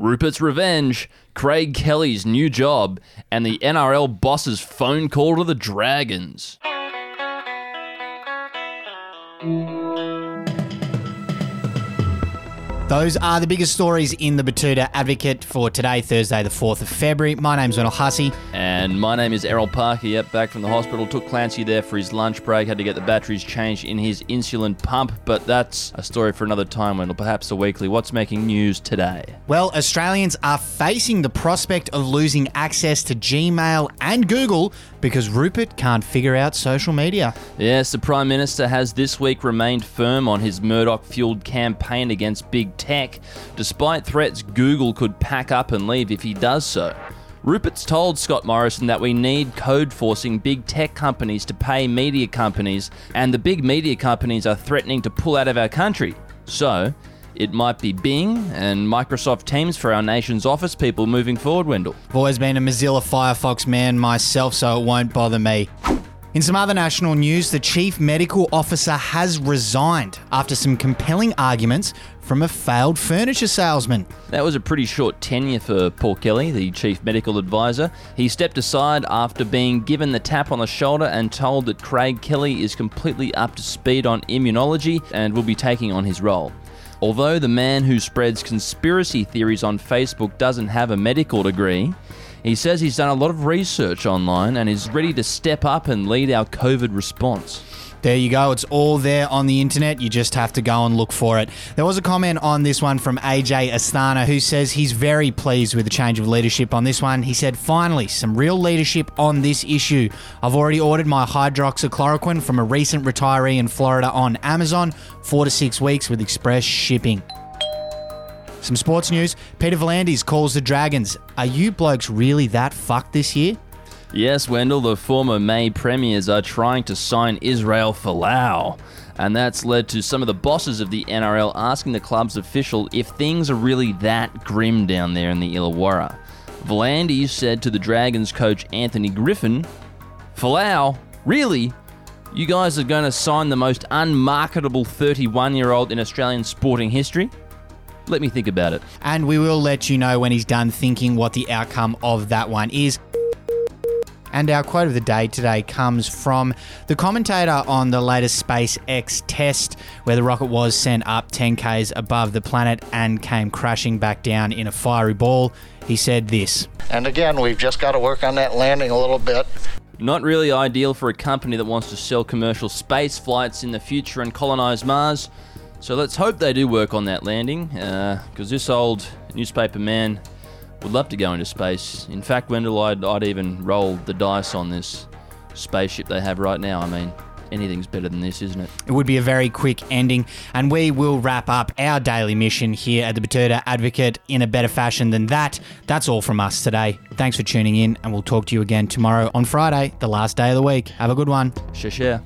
Rupert's revenge, Craig Kelly's new job, and the NRL boss's phone call to the Dragons. Those are the biggest stories in the Betoota Advocate for today, Thursday, the 4th of February. My name's Wendell Hussey. And my name is Errol Parker. Yep, back from the hospital. Took Clancy there for his lunch break. Had to get the batteries changed in his insulin pump. But that's a story for another time, Wendell. Perhaps a weekly. What's making news today? Well, Australians are facing the prospect of losing access to Gmail and Google because Rupert can't figure out social media. Yes, the Prime Minister has this week remained firm on his Murdoch fueled campaign against big tech, despite threats Google could pack up and leave if he does so. Rupert's told Scott Morrison that we need code forcing big tech companies to pay media companies, and the big media companies are threatening to pull out of our country. So, it might be Bing and Microsoft Teams for our nation's office people moving forward, Wendell. I've always been a Mozilla Firefox man myself, so it won't bother me. In some other national news, the chief medical officer has resigned after some compelling arguments from a failed furniture salesman. That was a pretty short tenure for Paul Kelly, the chief medical advisor. He stepped aside after being given the tap on the shoulder and told that Craig Kelly is completely up to speed on immunology and will be taking on his role. Although the man who spreads conspiracy theories on Facebook doesn't have a medical degree, he says he's done a lot of research online and is ready to step up and lead our COVID response. There you go. It's all there on the internet. You just have to go and look for it. There was a comment on this one from AJ Astana who says he's very pleased with the change of leadership on this one. He said, finally, some real leadership on this issue. I've already ordered my hydroxychloroquine from a recent retiree in Florida on Amazon, four to six weeks with express shipping. Some sports news. Peter V'landys calls the Dragons. Are you blokes really that fucked this year? Yes, Wendell, the former May premiers are trying to sign Israel Folau. And that's led to some of the bosses of the NRL asking the club's official if things are really that grim down there in the Illawarra. V'landys said to the Dragons coach Anthony Griffin, Folau, really? You guys are going to sign the most unmarketable 31 year old in Australian sporting history? Let me think about it. And we will let you know when he's done thinking what the outcome of that one is. And our quote of the day today comes from the commentator on the latest SpaceX test, where the rocket was sent up 10Ks above the planet and came crashing back down in a fiery ball. He said this And again, we've just got to work on that landing a little bit. Not really ideal for a company that wants to sell commercial space flights in the future and colonize Mars. So let's hope they do work on that landing, because uh, this old newspaper man would love to go into space. In fact, Wendell, I'd, I'd even roll the dice on this spaceship they have right now. I mean, anything's better than this, isn't it? It would be a very quick ending, and we will wrap up our daily mission here at the Betoota Advocate in a better fashion than that. That's all from us today. Thanks for tuning in, and we'll talk to you again tomorrow on Friday, the last day of the week. Have a good one. Share, share.